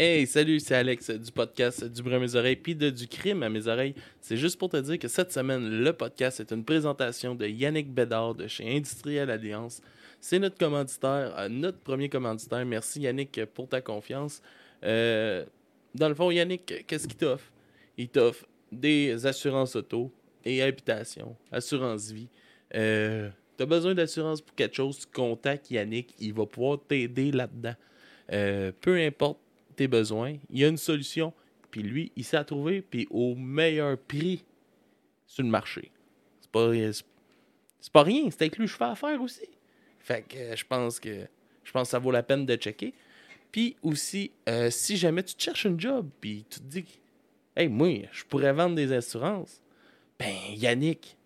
Hey, salut, c'est Alex du podcast Du bruit à mes oreilles puis de Du crime à mes oreilles. C'est juste pour te dire que cette semaine, le podcast est une présentation de Yannick Bédard de chez Industriel Alliance. C'est notre commanditaire, euh, notre premier commanditaire. Merci Yannick pour ta confiance. Euh, dans le fond, Yannick, qu'est-ce qu'il t'offre? Il t'offre des assurances auto et habitation, assurance vie. Euh, tu as besoin d'assurance pour quelque chose, tu contactes Yannick, il va pouvoir t'aider là-dedans. Euh, peu importe tes besoins, il y a une solution, puis lui, il sait la trouver, puis au meilleur prix sur le marché. C'est pas, c'est pas rien, c'est avec lui que je fais affaire aussi. Fait que euh, je pense que je pense que ça vaut la peine de checker. Puis aussi, euh, si jamais tu te cherches un job, puis tu te dis, hey, moi, je pourrais vendre des assurances, ben Yannick,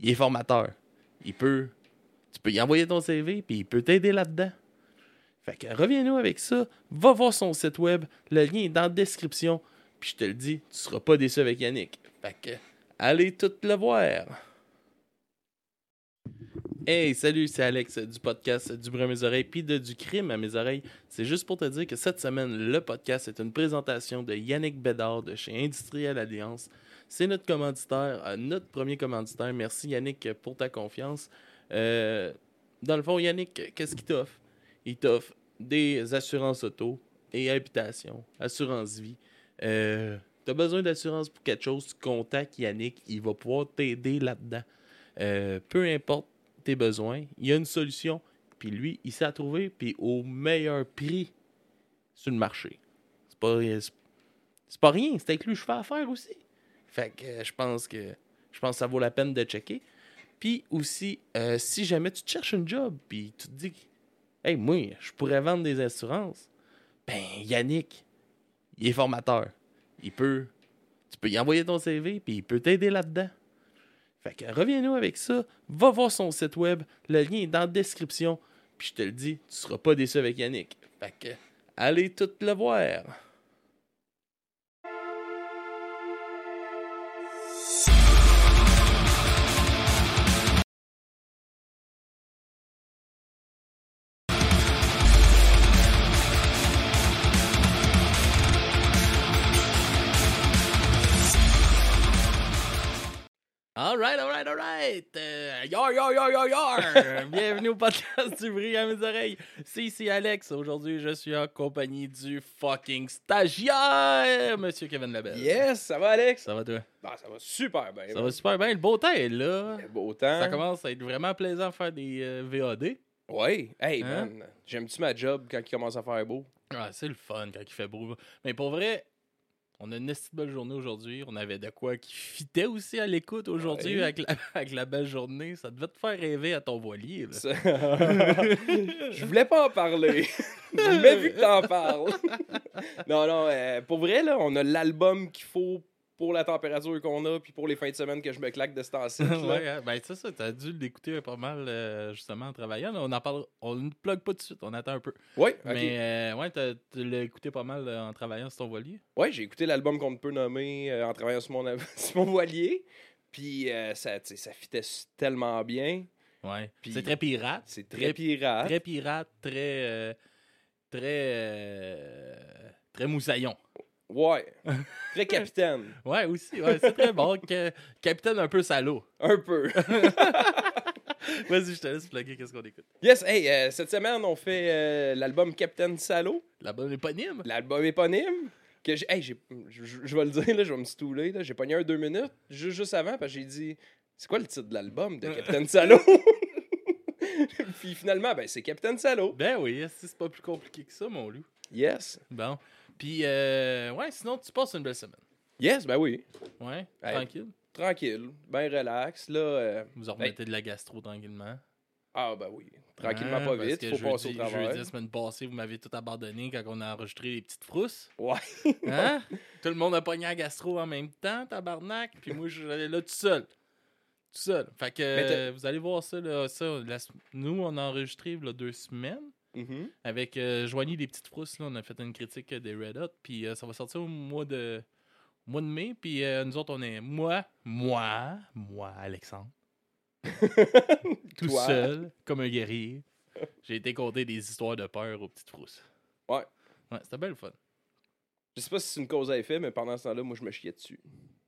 il est formateur. Il peut, tu peux y envoyer ton CV, puis il peut t'aider là-dedans. Fait que reviens-nous avec ça. Va voir son site web. Le lien est dans la description. Puis je te le dis, tu seras pas déçu avec Yannick. Fait que allez tout le voir. Hey, salut, c'est Alex du podcast Du bruit à mes oreilles puis de Du crime à mes oreilles. C'est juste pour te dire que cette semaine, le podcast est une présentation de Yannick Bédard de chez Industriel Alliance. C'est notre commanditaire, euh, notre premier commanditaire. Merci Yannick pour ta confiance. Euh, dans le fond, Yannick, qu'est-ce qu'il t'offre? Il t'offre des assurances auto et habitation, assurance vie. Euh, tu as besoin d'assurance pour quelque chose, tu contactes Yannick, il va pouvoir t'aider là-dedans. Euh, peu importe tes besoins, il y a une solution, puis lui, il sait la trouver, puis au meilleur prix sur le marché. C'est pas, c'est pas rien, c'est avec lui que je fais affaire aussi. Fait que euh, je pense que je pense que ça vaut la peine de checker. Puis aussi, euh, si jamais tu te cherches un job, puis tu te dis, hey, moi, je pourrais vendre des assurances, ben Yannick, il est formateur. Il peut, tu peux y envoyer ton CV, puis il peut t'aider là-dedans. Fait que reviens-nous avec ça. Va voir son site web. Le lien est dans la description. Puis je te le dis, tu seras pas déçu avec Yannick. Fait que allez tout le voir. Alright, alright, alright. Euh, yar, yar, yar, yar, yar. Bienvenue au podcast du bruit à mes oreilles. C'est ici Alex. Aujourd'hui, je suis en compagnie du fucking stagiaire, Monsieur Kevin Labelle. Yes, ça va Alex? Ça va toi? Bah, ça va super bien. Ça va super bien. Le beau temps est là. Le beau temps. Ça commence à être vraiment plaisant de faire des euh, VAD. Ouais. Hey, Hein? man, j'aime-tu ma job quand il commence à faire beau? Ah, c'est le fun quand il fait beau. Mais pour vrai, on a une belle journée aujourd'hui. On avait de quoi qui fitait aussi à l'écoute aujourd'hui Ouais. avec, la, avec la belle journée. Ça devait te faire rêver à ton voilier. Ça- Je voulais pas en parler. Mais vu que t'en parles. non, non, euh, pour vrai, là, on a l'album qu'il faut pour la température qu'on a, puis pour les fins de semaine que je me claque de ce temps-ci. ouais, hein, ben ça, t'as dû l'écouter pas mal euh, justement en travaillant. là. On en parle, on ne plug pas tout de suite, on attend un peu. Ouais, ok. Mais euh, ouais, t'as- tu l'as écouté pas mal euh, en travaillant sur ton voilier? Ouais, j'ai écouté l'album qu'on peut nommer euh, en travaillant sur mon, sur mon voilier. Puis euh, ça, ça fitait tellement bien. Ouais. C'est très pirate. C'est très pirate. Très pirate, très. euh, très. euh, très moussaillon. Ouais. Très capitaine. Ouais, aussi. Ouais, c'est très bon. que- capitaine un peu salaud. Un peu. Vas-y, je te laisse plugger qu'est-ce qu'on écoute? Yes, hey, euh, cette semaine, on fait euh, l'album Captain Salo, La bonne éponyme. l'album éponyme. Que j'ai, hey, j'ai, je, vais le dire, là, je vais me stouler. Là, j'ai pogné un deux minutes juste, juste avant parce que j'ai dit c'est quoi le titre de l'album de Captain Salo? Puis finalement, ben, c'est Captain Salo. Ben oui, c'est pas plus compliqué que ça, mon loup? Yes. Bon. Puis, euh, ouais, sinon, tu passes une belle semaine. Yes, ben oui. Ouais, Hey. tranquille. Tranquille, ben relax. Là, euh, Vous en remettez de la gastro tranquillement. ah, ben oui. Tranquillement, Hein, pas vite. Faut passer au jeudi- travail. Jeudi, la semaine passée, vous m'avez tout abandonné quand on a enregistré les petites frousses. Ouais. Hein? tout le monde a pogné la gastro en même temps, tabarnak. Puis moi, j'allais là tout seul. Tout seul. Fait que euh, vous allez voir ça. Là, ça la nous, on a enregistré là, deux semaines. Mhm. Avec euh, Joigny des petites frousses, là, on a fait une critique des Red Hot, puis euh, ça va sortir au mois de, au mois de mai, puis euh, nous autres, on est, moi, moi, moi, Alexandre, tout Toi. seul, comme un guerrier, j'ai été conter des histoires de peur aux petites frousses. Ouais. Ouais, c'était bien le fun. Je sais pas si c'est une cause à effet, mais pendant ce temps-là, moi, je me chiais dessus.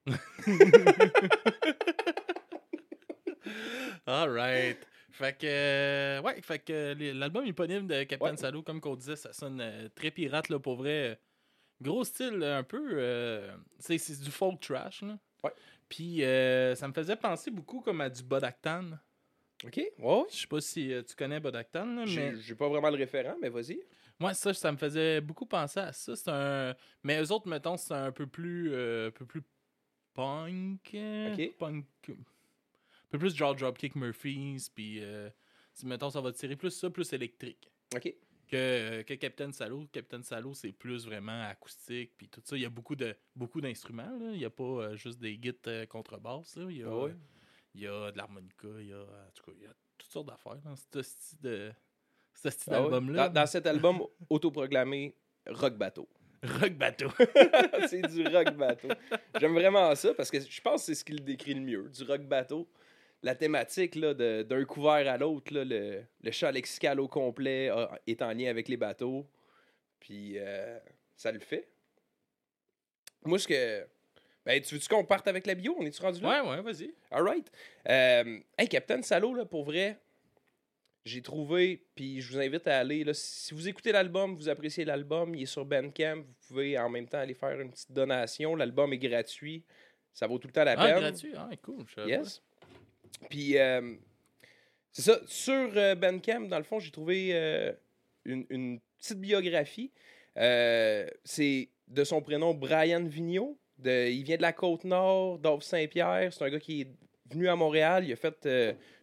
Alright. Fait que, euh, ouais, fait que les- l'album éponyme de Captain Ouais. Salo, comme qu'on disait, ça sonne euh, très pirate, là, pour vrai. Gros style, un peu. euh, c'est du folk trash, là. Ouais. Puis euh, ça me faisait penser beaucoup comme à du Bodactan. OK? Ouais, ouais. Je sais pas si tu connais Bodactan, là, mais. J'ai pas vraiment le référent, mais vas-y. Moi, ça, ça me faisait beaucoup penser à ça. C'est un. Mais eux autres, mettons, c'est un peu plus. un peu plus punk. Ok. Punk. Peu plus genre Dropkick Murphys. Puis, euh, si, mettons, ça va tirer plus ça, plus électrique. OK. Que, euh, que Captain Salo. Captain Salo, c'est plus vraiment acoustique. Puis tout ça. Il y a beaucoup de beaucoup d'instruments. là. Il n'y a pas euh, juste des guides euh, contrebasse. là. Il y a, ouais. il y a de l'harmonica. Il y a. En tout cas, il y a toutes sortes d'affaires dans ce style de. Ce style Ah d'album-là. Dans, dans cet album autoproclamé Rock Bateau. Rock Bateau. c'est du rock bateau. J'aime vraiment ça parce que je pense que c'est ce qui le décrit le mieux. Du rock bateau. La thématique là, de- d'un couvert à l'autre, là, le, le champ lexical au complet a- est en lien avec les bateaux. Puis euh, ça le fait. Moi, ce que. Ben, tu veux-tu qu'on parte avec la bio? On est-tu rendu là? Ouais, ouais, vas-y. Alright. Euh, hey, Captain Salo, là, pour vrai, j'ai trouvé, puis je vous invite à aller. Là, si vous écoutez l'album, vous appréciez l'album, il est sur Bandcamp, vous pouvez en même temps aller faire une petite donation. L'album est gratuit. Ça vaut tout le temps la Ah, peine. gratuit? Ah, cool. je Yes. Puis, euh, c'est ça. Sur euh, Bandcamp, dans le fond, j'ai trouvé euh, une, une petite biographie. Euh, c'est de son prénom Brian Vigneault. De, il vient de la Côte-Nord, d'Orve-Saint-Pierre. C'est un gars qui est venu à Montréal. Il a fait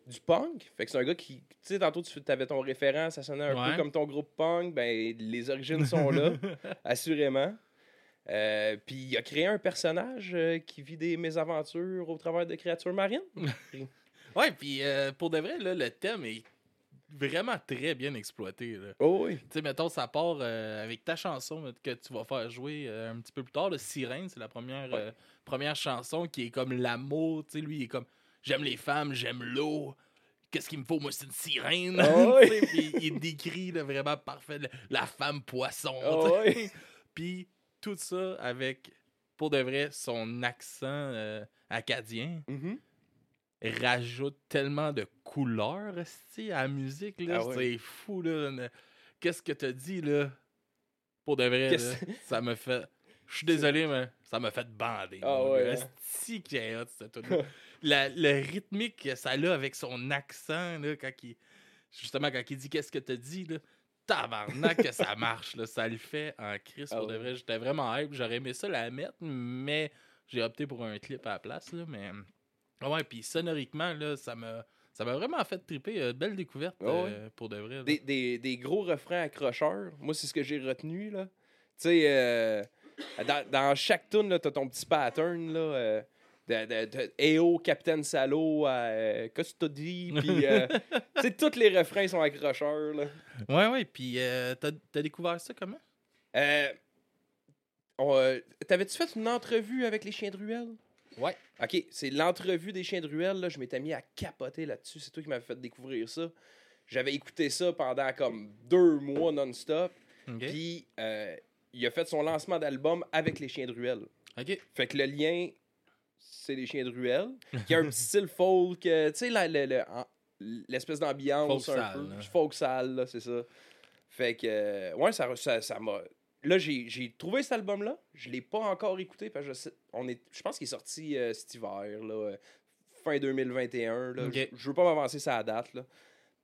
du punk. Fait que c'est un gars qui. Tu sais, tantôt, tu avais ton référent. Ça sonnait un Ouais. peu comme ton groupe punk. Ben, les origines sont là, assurément. Euh, Puis il a créé un personnage euh, qui vit des mésaventures au travers de créatures marines. Ouais, puis euh, pour de vrai, là, le thème est vraiment très bien exploité. là. Oh oui. Tu sais, mettons, ça part avec ta chanson que tu vas faire jouer un petit peu plus tard. Le Sirène, c'est la première, Ouais. première chanson qui est comme l'amour. Tu sais, lui, il est comme j'aime les femmes, j'aime l'eau. Qu'est-ce qu'il me faut? Moi, c'est une sirène? Ah sais, puis il décrit là, vraiment parfait la femme poisson. Sais. ouais. Puis tout ça avec, pour de vrai, son accent euh, acadien Mhm. rajoute tellement de couleurs à la musique. Là, Ah ouais. C'est fou. là. Qu'est-ce que t'as dit là? Pour de vrai, là, ça me fait. Je suis désolé, mais ça m'a fait bander. Ah ouais, gars. hein? Qui est hot, cette tune-là. La- Le rythmique que ça a avec son accent, là, quand il. Justement, quand il dit qu'est-ce que t'as dit, là. Tabarnak que ça marche, là. Ça le fait en crise. Ah Pour de ouais. vrai, j'étais vraiment hype. J'aurais aimé ça la mettre, mais j'ai opté pour un clip à la place, là. Mais. Ah Ouais, puis sonoriquement, là, ça m'a. Ça m'a vraiment fait triper. euh, belle découverte Ah ouais. euh, pour de vrai. Des, des, des gros refrains accrocheurs. Moi, c'est ce que j'ai retenu. là. Tu sais, euh, dans, dans chaque tune, tu as ton petit pattern. Là, de, de, de EO, Captain Salo, euh, qu'est-ce que tu dit? Puis, euh, tu sais, tous les refrains sont accrocheurs. Là. Ouais, ouais, puis euh, t'as t'as découvert ça comment? Euh, euh, T'avais-tu fait une entrevue avec les chiens de ruelle? Ouais. OK, c'est l'entrevue des chiens de ruelle. Là, je m'étais mis à capoter là-dessus. C'est toi qui m'avais fait découvrir ça. J'avais écouté ça pendant comme deux mois non-stop. OK. Puis, euh, il a fait son lancement d'album avec les chiens de ruelle. OK. Fait que le lien, c'est les chiens de ruelle. Qui a un petit style folk. euh, tu sais, l'espèce d'ambiance Folk un sale, peu. là. Folk sale, là, c'est ça. Fait que, euh, ouais, ça ça ça m'a. Là, j'ai j'ai trouvé cet album-là. Je l'ai pas encore écouté parce que je, on est, je pense qu'il est sorti euh, cet hiver, là, fin 2021. Là. Ok. Je, je veux pas m'avancer sa date. Là.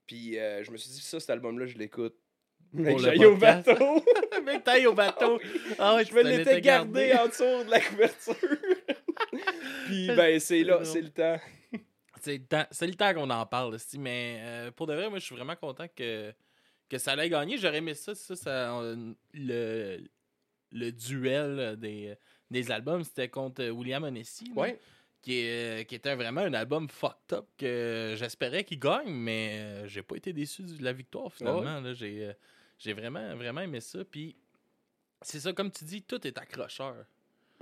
Puis euh, je me suis dit, ça, cet album-là, je l'écoute. Mec, le j'aille au bateau. Mec, taille au bateau. Ah ouais, je me l'étais gardé. en dessous de la couverture. Puis, ben, c'est là, c'est le temps. C'est le temps- qu'on en parle, esti, mais euh, pour de vrai, moi, je suis vraiment content que, que ça allait gagner. J'aurais aimé ça, ça, ça, euh, le, le duel des, des albums, c'était contre William Ouais. qui, est, qui était vraiment un album fucked up que j'espérais qu'il gagne, mais euh, j'ai pas été déçu de la victoire, finalement. là. J'ai euh, j'ai vraiment, vraiment aimé ça. Puis, c'est ça, comme tu dis, tout est accrocheur.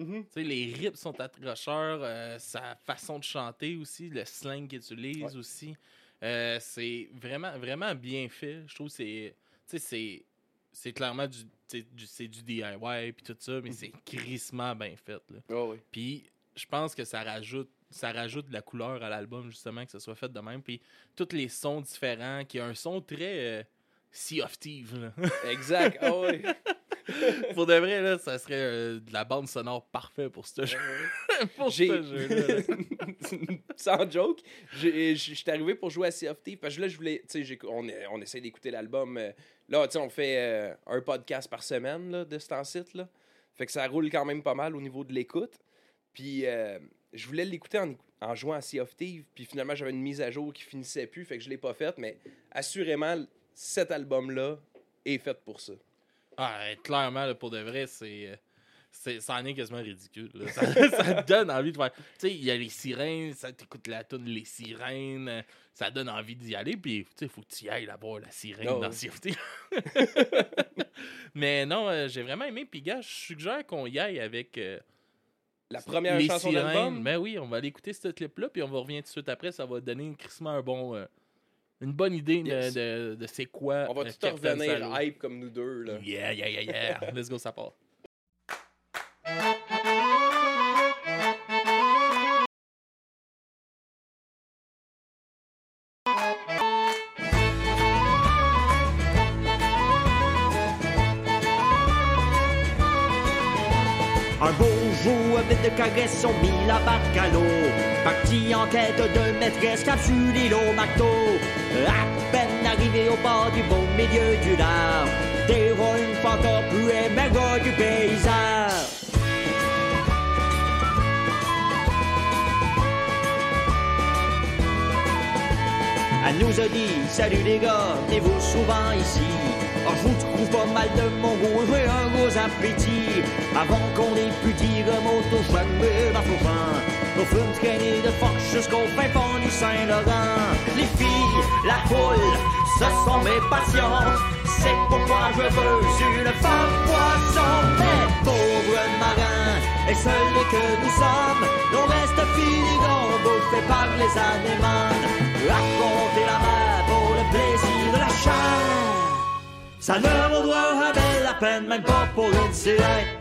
Mhm. Sais, les rips sont accrocheurs, euh, sa façon de chanter aussi, le slang qu'il utilise Ouais. aussi. Euh, c'est vraiment, vraiment bien fait. Je trouve que c'est. C'est. c'est clairement du, du- c'est du DIY puis tout ça, mais c'est crissement bien fait. Là. Ah oui. Puis je pense que ça rajoute ça rajoute de la couleur à l'album justement que ce soit fait de même puis tous les sons différents qui a un son très euh, Sea of Thieves. Exact. Ah oui. pour de vrai là ça serait euh, de la bande sonore parfaite pour ce jeu pour ce jeu Sans joke, je suis arrivé pour jouer à Sea of Thieves parce que là, je voulais. Tu sais, on, on essaie d'écouter l'album. euh, là, tu sais, on fait euh, un podcast par semaine là, de ce temps-ci. là. Fait que ça roule quand même pas mal au niveau de l'écoute. Puis, je voulais l'écouter en, en jouant à Sea of Thieves. Puis, finalement, j'avais une mise à jour qui finissait plus. Fait que je l'ai pas faite. Mais assurément, cet album-là est fait pour ça. Ah, clairement, là, pour de vrai, c'est. euh, c'est- Ça en est quasiment ridicule. Ça, donne envie de faire. Tu sais, il y a les sirènes, ça t'écoute la tune Les sirènes, euh, ça donne envie d'y aller, puis tu sais, faut que tu y ailles là voir la sirène dans. Mais non, euh, j'ai vraiment aimé, puis gars, je suggère qu'on y aille avec. euh, La première les chanson sirènes. d'album. Ben oui, on va aller écouter ce clip-là, puis on va revenir tout de suite après. Ça va donner crissement un bon. euh, une bonne idée de- Yes. de, de c'est quoi. On va euh, tout revenir hype comme nous deux. Là. Yeah, yeah, yeah, yeah. Let's go, ça part. Un beau jour, vite de caresses ont mis la barque à l'eau. Parti en quête de maîtresse, capsule l'îlot McDo. À peine arrivé au bord du beau milieu du large, déroule une fantôme plus émerveille du paysage. Elle nous a dit Salut les gars, venez-vous souvent ici Oh, je vous trouve pas mal de mon goût, j'ai un gros appétit Avant qu'on ait pu dire un mot, tout jamais Nos fumes traîner de force jusqu'au fin fond du Saint-Laurent. Les filles, la foule, ce sont mes passions. C'est pourquoi je veux une femme poisson. Mais pauvre marin, et seul que nous sommes. Nos restes filigrons bouffés par les anémones. Raconter la mer pour le plaisir de la chair. Ça ne vaudra jamais la peine, même pas pour une sirène.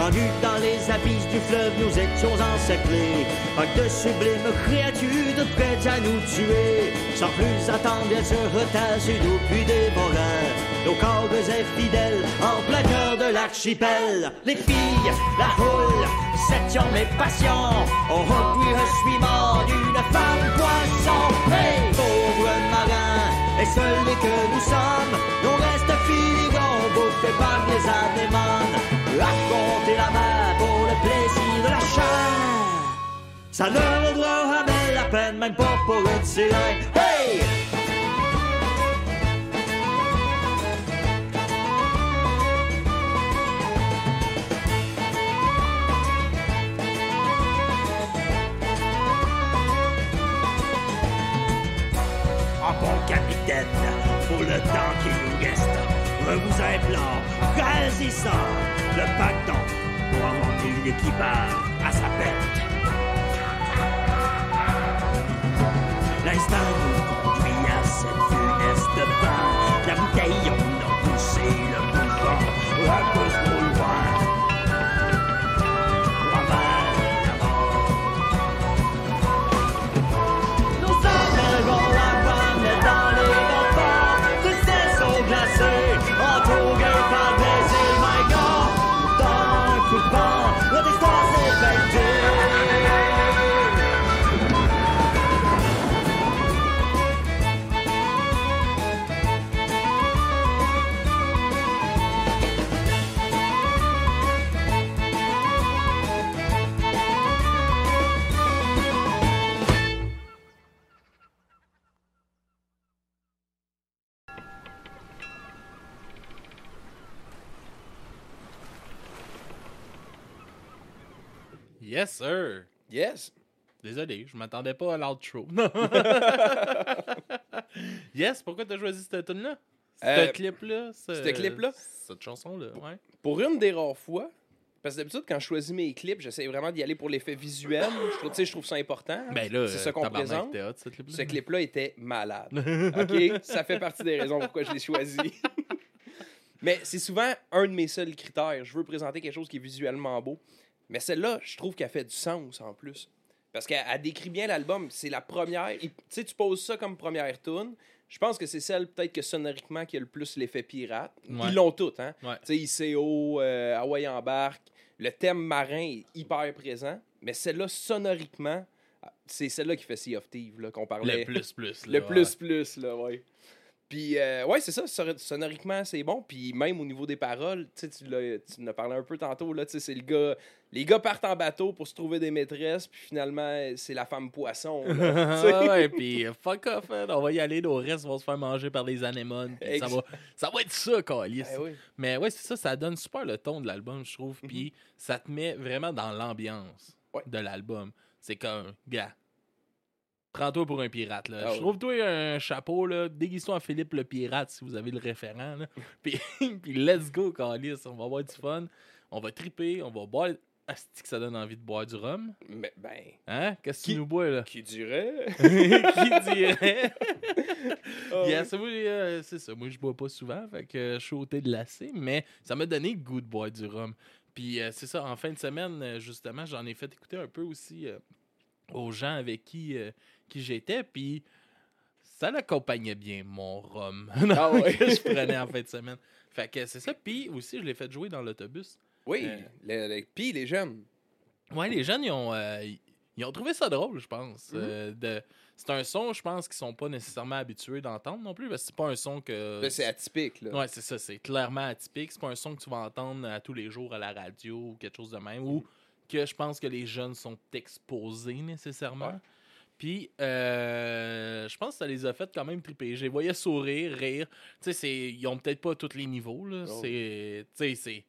Dans les abysses du fleuve, nous étions encerclés par de sublimes créatures prêtes à nous tuer. Sans plus attendre, elles se retassent sur nous puis dévorèrent nos corps infidèles en plein cœur de l'archipel. Les filles, la foule, c'était mes passions. On je suis mort d'une femme poisson. Hey, pauvre marin, et seul que nous sommes, nos restes filigrons bouffés par les anémones. Raconter la mer pour le plaisir de la chair. Ça ne vaudra jamais la peine, même pas pour une sirène. Hey! En bon capitaine, pour le temps qui nous je vous implore, choisissant le pacton pour remonter l'équipage à sa perte. L'instant conduit à cette funeste Désolé, je m'attendais pas à l'outro. yes, pourquoi t'as choisi cette tune là Euh, Ce clip-là, ce ce clip-là? Cette chanson-là, ouais. Pour une des rares fois, parce que d'habitude, quand je choisis mes clips, j'essaie vraiment d'y aller pour l'effet visuel. Je trouve, je trouve ça important. Ben là, c'est ça qu'on présente. hot, ce clip-là. Ce clip-là était malade. OK? Ça fait partie des raisons pourquoi je l'ai choisi. Mais c'est souvent un de mes seuls critères. Je veux présenter quelque chose qui est visuellement beau. Mais celle-là, je trouve qu'elle fait du sens en plus. Parce qu'elle elle décrit bien l'album. C'est la première. Tu sais, tu poses ça comme première tune. Je pense que c'est celle, peut-être que sonoriquement, qui a le plus l'effet pirate. Ouais. Ils l'ont toutes, hein? Ouais. Tu sais, ICO, euh, Hawaii embarque. Le thème marin est hyper présent. Mais celle-là, sonoriquement, c'est celle-là qui fait Sea of Thieves, là, qu'on parlait. Le plus, plus. là, Le ouais. plus plus, là, ouais. Puis, euh, ouais, c'est ça, sonoriquement, c'est bon. Puis, même au niveau des paroles, tu sais, tu l'as- tu en as parlé un peu tantôt, là, tu sais, c'est le gars. Les gars partent en bateau pour se trouver des maîtresses, puis finalement, c'est la femme poisson. là. Ah ouais, puis euh, fuck off, hein, on va y aller, nos restes vont se faire manger par les anémones. puis Ça va, ça va être ça, Calis. Eh oui. Mais ouais, c'est ça, ça donne super le ton de l'album, je trouve. Puis ça te met vraiment dans l'ambiance Ouais. de l'album. C'est comme, gars, prends-toi pour un pirate. Là. Ah Je ouais. Trouve-toi un chapeau, là, déguise-toi en Philippe le pirate si vous avez le référent. Là. puis, puis let's go, Calis. On va avoir du fun. On va triper, on va boire. Asti que ça donne envie de boire du rhum? Mais, ben, Hein? Qu'est-ce que tu nous bois, là? qui dirait? Qui dirait? Yeah, c'est moi, euh, c'est ça. Moi, je bois pas souvent, fait que euh, je suis au thé de lacet, mais ça m'a donné le goût de boire du rhum. Puis euh, c'est ça, en fin de semaine, euh, justement, j'en ai fait écouter un peu aussi aux gens avec qui, qui j'étais, puis ça l'accompagnait bien, mon rhum, Ah ouais. que je prenais en fin de semaine. Fait que c'est ça, puis aussi, je l'ai fait jouer dans l'autobus. Oui, Euh. le- le- puis les jeunes. Ouais, les jeunes, ils ont, euh, ils- ont trouvé ça drôle, je pense. Mhm. Euh, de... C'est un son, je pense, qu'ils sont pas nécessairement habitués d'entendre non plus, parce que c'est pas un son que... Ben, c'est atypique, là. Ouais, c'est ça, c'est clairement atypique. C'est pas un son que tu vas entendre à tous les jours à la radio ou quelque chose de même, ou que je pense que les jeunes sont exposés nécessairement. Ouais. Puis, euh, je pense que ça les a fait quand même triper. Je les voyais sourire, rire. Tu sais, c'est- ils ont peut-être pas tous les niveaux, là. Oh. C'est, tu sais, c'est...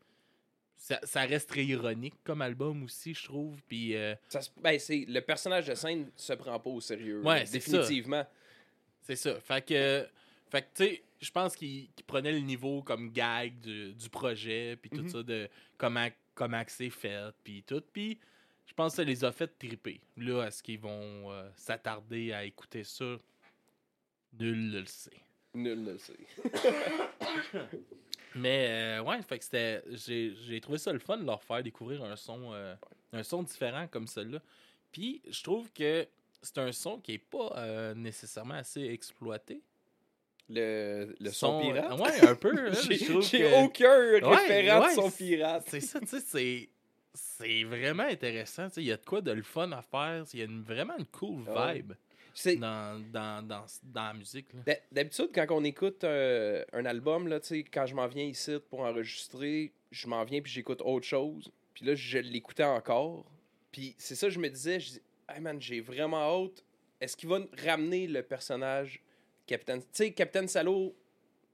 Ça, ça reste très ironique comme album aussi, je trouve. Puis, euh, ben, c'est, le personnage de scène se prend pas au sérieux. Ouais, définitivement. C'est ça. Fait que, fait que tu sais, je pense qu'il qu'il prenait le niveau comme gag du, du projet, puis tout Mhm. ça, de comment, comment que c'est fait, puis tout. Puis je pense que ça les a fait triper. Là, est-ce qu'ils vont euh, s'attarder à écouter ça? Nul ne le sait. Nul ne le sait. Mais euh, ouais, fait que c'était. J'ai trouvé ça le fun de leur faire découvrir un son, euh, un son différent comme celui-là. Puis je trouve que c'est un son qui est pas euh, nécessairement assez exploité. Le, le son, Son- pirate? Ouais, un peu. hein, J'ai que- aucun référent ouais, de son pirate. C'est ça, tu sais, c'est. C'est vraiment intéressant. Il y a de quoi de le fun à faire. Il y a une- vraiment une cool Ah vibe dans, dans, dans, dans la musique. D'habitude, quand on écoute euh, un album, là, quand je m'en viens ici pour enregistrer, je m'en viens puis j'écoute autre chose. Puis là, je l'écoutais encore. Puis c'est ça, je me disais, je dis, hey man, j'ai vraiment hâte. Est-ce qu'il va ramener le personnage Capitaine. Tu sais, Capitaine Salo,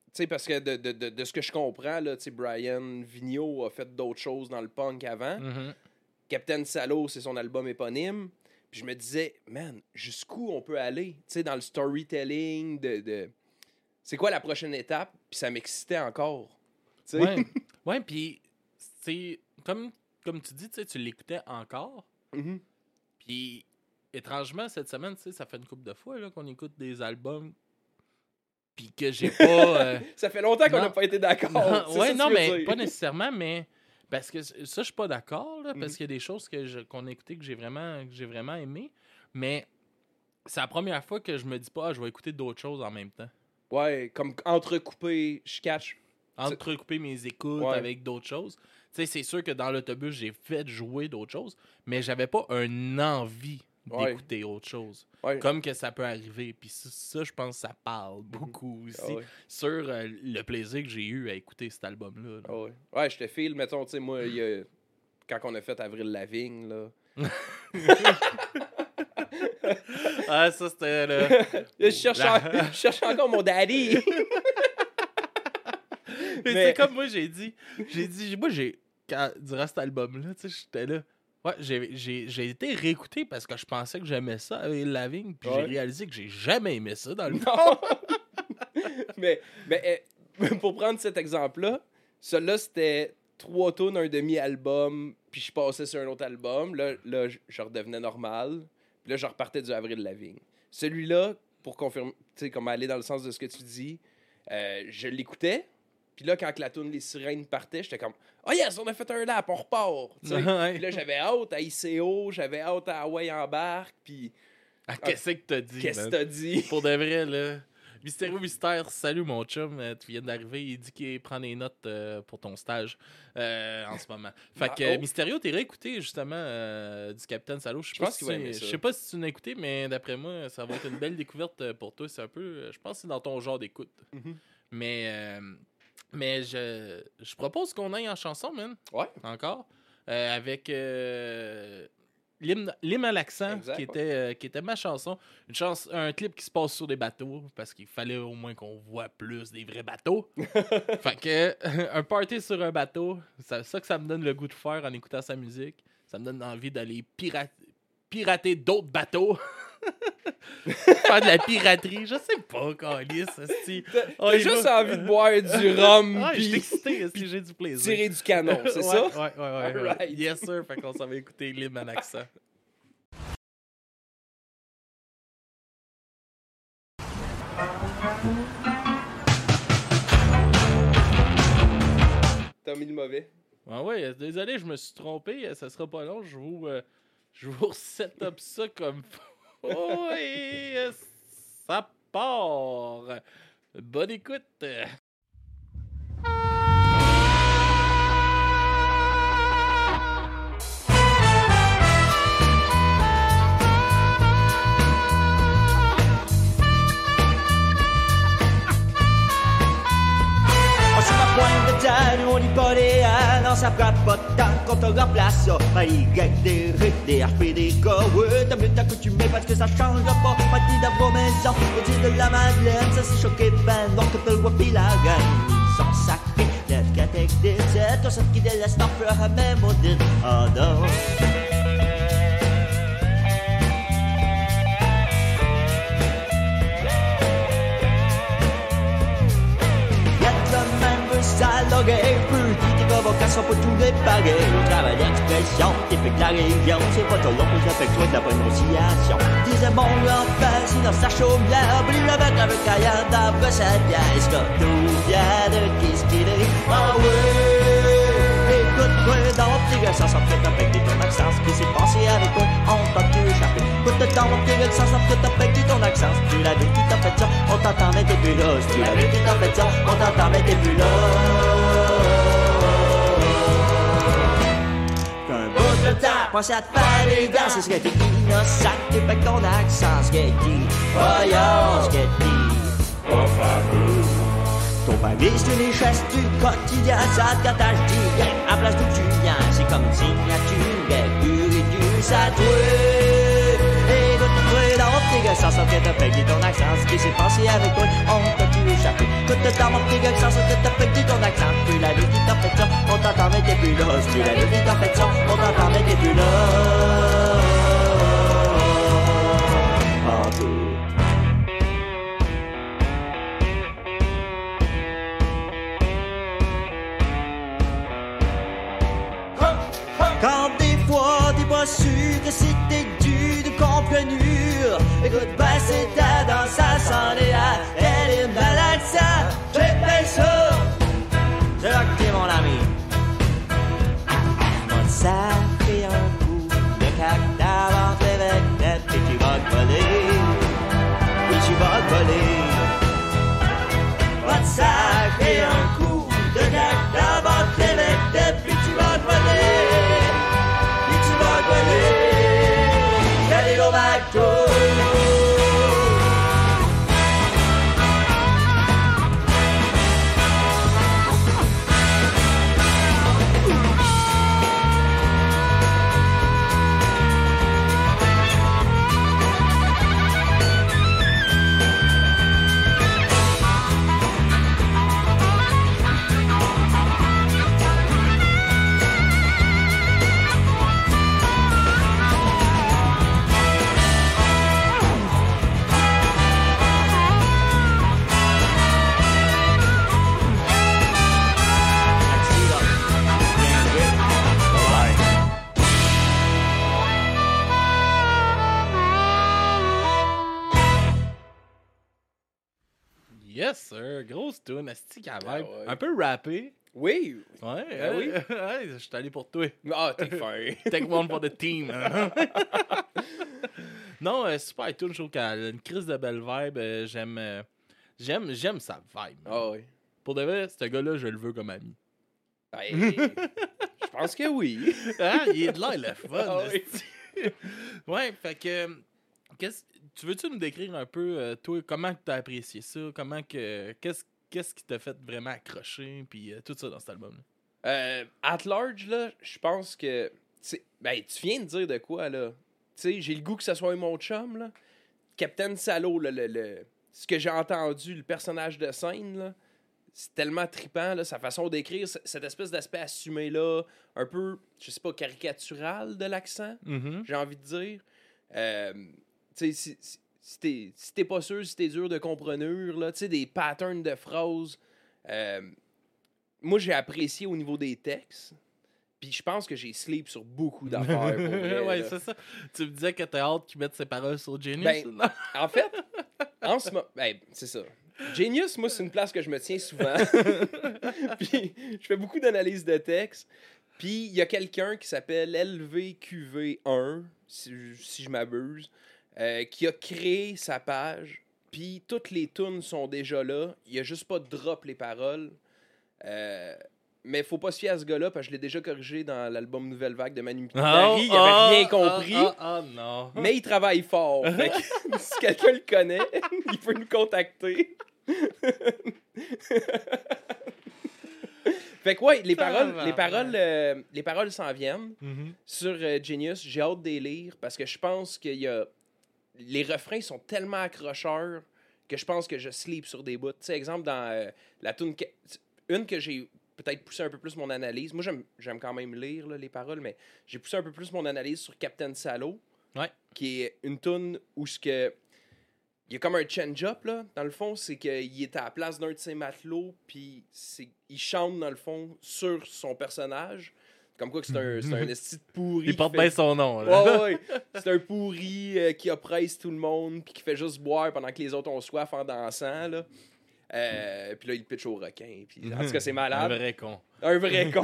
tu sais, parce que de, de, de, de ce que je comprends, là, tu sais, Brian Vigneault a fait d'autres choses dans le punk avant. Mhm. Captain Salo, c'est son album éponyme. Je me disais, man, jusqu'où on peut aller? Tu sais, dans le storytelling, de. de... C'est quoi la prochaine étape? Puis ça m'excitait encore. Ouais, ouais puis, c'est comme, comme tu dis, tu l'écoutais encore. Mhm. Puis, étrangement, cette semaine, ça fait une couple de fois qu'on écoute des albums. Puis que j'ai pas. euh, Ça fait longtemps qu'on n'a pas été d'accord. Ouais, non, mais dire. pas nécessairement, mais parce que ça, je suis pas d'accord, parce Mhm. qu'il y a des choses que qu'on a écoutées que j'ai vraiment, que j'ai vraiment aimé, mais c'est la première fois que je me dis pas, ah, je vais écouter d'autres choses en même temps. Ouais, comme entrecoupé, je catch. Entrecouper mes écoutes Ouais. avec d'autres choses. Tu sais, c'est sûr que dans l'autobus, j'ai fait jouer d'autres choses, mais j'avais pas un envie Ouais. d'écouter autre chose. Ouais. Comme que ça peut arriver. Puis ça, ça, je pense, ça parle beaucoup aussi Ah ouais. sur euh, le plaisir que j'ai eu à écouter cet album-là. là. Ah ouais. je te file, mettons, tu sais, moi, y a- quand on a fait Avril Lavigne, là. Ah, ça, c'était là. je, cherche La- en- je cherche encore mon daddy. Mais Mais- c'est comme moi, j'ai dit. J'ai dit, moi, j'ai. quand- Durant cet album-là, tu sais, j'étais là. Ouais, j'ai- été réécouté parce que je pensais que j'aimais ça avec Lavigne, puis j'ai réalisé que j'ai jamais aimé ça dans le. Non. mais mais euh, pour prendre cet exemple-là, celui-là, c'était trois tonnes, un demi-album, puis je passais sur un autre album. Là, là je, je redevenais normal. Puis là, je repartais du Avril Lavigne. Celui-là, pour confirmer, tu sais, comme aller dans le sens de ce que tu dis, euh, je l'écoutais. Puis là, quand la tune Les Sirènes partait, j'étais comme Oh yes, on a fait un lap, on repart. Puis là, j'avais hâte à ICO, j'avais hâte à Hawaii Embarque, puis Ah, qu'est-ce que t'as dit? qu'est-ce que t'as dit? Pour de vrai, là. Mystérieux Mystère, salut mon chum, euh, tu viens d'arriver, il dit qu'il prend des notes euh, pour ton stage euh, en ce moment. Fait Ah, que oh. Mystérieux, t'es réécouté justement euh, du Capitaine Salo. Je pense si Je sais pas si tu l'as écouté, mais d'après moi, ça va être une belle découverte pour toi. C'est un peu, je pense que c'est dans ton genre d'écoute. Mhm. Mais, mais je, je propose qu'on aille en chanson, man. Ouais. Encore. Euh, avec euh, l'hymne à l'accent, qui, était, euh, qui était ma chanson. Une chance, un clip qui se passe sur des bateaux, parce qu'il fallait au moins qu'on voit plus des vrais bateaux. fait que, un party sur un bateau, c'est ça que ça me donne le goût de faire en écoutant sa musique. Ça me donne envie d'aller pira- pirater d'autres bateaux. Faire de la piraterie, je sais pas, Calis. Oh, T'as il juste va- envie de boire du rhum, suis puis excité, j'ai du plaisir? tirer du canon, c'est Ouais, ça? Ouais, ouais, ouais. ouais. Yes, sir. Fait qu'on s'en va écouter l'hymne en accent. T'as mis le mauvais. Ah ouais, désolé, je me suis trompé. Ça sera pas long. Je vous, euh, je vous set up ça comme faut et ça part. Bonne écoute. Ça fera pas de temps qu'on te remplace ça. Les gags, des rythmes, des RP, des cas, ouais, t'as mieux t'accoutumer parce que ça change pas. Partie de vos maisons, au dire de la Madeleine, ça c'est choqué, ben, donc t'as le whoopie la sont sacrés, les cathèques des têtes, tout ça qui délaisse t'en fera même au oh non. Gentleman veut tes convocations pour tout réparer. Le travail d'expression, typique la région, c'est pas trop long pour toi de la prononciation. Disait mon grand-père, sinon ça chauffe bien, oublie le mettre avec d'après cette pièce. Quand tout vient de qui ce qu'il est, ah ouais. Écoute-moi dans mon petit gars, ça s'en fait ton accent, ce qui s'est passé avec toi, on t'a tout échappé. Écoute dans petit gars, ça s'en fait ton accent, si tu l'avais qui t'a fait ça, on t'entend t'es plus là, si tu l'avais qui t'a fait ça, on t'entend t'es plus là. Pense à te faire les dents, c'est ce que t'es innocent, t'es avec ton accent, ce que dit, voyons ce que dit. Ton pavé, c'est une richesse du quotidien, ça te. À place d'où tu viens, c'est comme une signature, et pur et dur, ça doit. Sans sortir de paix, ton accent, ce qui s'est passé avec toi, on t'a tout échappé. Tout le temps, mon petit gars, sans sortir de paix, ton accent, tu l'as vu qui t'a fait ça, on t'entend, t'es plus là. Tu l'as vu qui t'a fait ça, on t'entend, t'es plus là. Ah ouais. Un peu rappé. Oui. Ouais, Ah oui. ouais, je suis allé pour toi. Ah, t'es fin. Take one for the team. non, euh, super tune, je trouve qu'elle a une crise de belle vibe. euh, j'aime, euh, j'aime, j'aime sa vibe. Ah oui. Pour de vrai, ce gars-là, je le veux comme ami. Ben, je pense que oui. Hein? Il est de là, il est fun. Ah oui. ouais, fait que. qu'est-ce- tu veux-tu nous décrire un peu, euh, toi, comment tu as apprécié ça? Comment que. Qu'est-ce, qu'est-ce qui t'a fait vraiment accrocher? Puis euh, tout ça dans cet album-là? Euh, at large, là, je pense que. Ben, tu viens de dire de quoi, là? Tu sais, j'ai le goût que ce soit mon chum, là. Captain Salo, là, le, le- ce que j'ai entendu, le personnage de scène, là, c'est tellement trippant, là, sa façon d'écrire, cette espèce d'aspect assumé-là, un peu, je sais pas, caricatural de l'accent, j'ai envie de dire. Euh, tu sais, si, t'es si t'es pas sûr, si t'es dur de comprenure, là, tu sais, des patterns de phrases. euh, moi, j'ai apprécié au niveau des textes. Puis je pense que j'ai sleep sur beaucoup d'affaires. là. c'est ça. Tu me disais que t'as hâte qu'ils mettent ses paroles sur Genius. Ben? En fait, en ce moment, ben, c'est ça. Genius, moi, c'est une place que je me tiens souvent. Puis je fais beaucoup d'analyses de texte. Puis il y a quelqu'un qui s'appelle LVQV1, si, si je m'abuse, euh, qui a créé sa page. Puis toutes les tunes sont déjà là. Il y a juste pas de drop les paroles. Euh, mais faut pas se fier à ce gars-là parce que je l'ai déjà corrigé dans l'album Nouvelle Vague de Manu Mitari. il avait rien compris. Ah, ah, non. Mais il travaille fort. Fait que, si quelqu'un le connaît, il peut nous contacter. fait que ouais, les paroles, les paroles, euh, les paroles s'en viennent Mhm. sur euh, Genius. J'ai hâte de les lire parce que je pense qu'il y a les refrains sont tellement accrocheurs que je pense que je sleep sur des bouts. Tu sais, exemple dans euh, la tune une que j'ai peut-être poussé un peu plus mon analyse. Moi, j'aime, quand même lire là, les paroles, mais j'ai poussé un peu plus mon analyse sur Captain Salo Ouais. qui est une tune où ce que il y a comme un change-up là dans le fond c'est qu'il est à la place d'un de ses matelots puis il chante dans le fond sur son personnage comme quoi que c'est un c'est un esti de pourri Il qui porte fait- bien son nom. Là. Ouais, ouais, ouais. C'est un pourri euh, qui oppresse tout le monde puis qui fait juste boire pendant que les autres ont soif en dansant là. Euh, puis là il pitch au requin puis en tout cas c'est malade Un vrai con. un vrai con.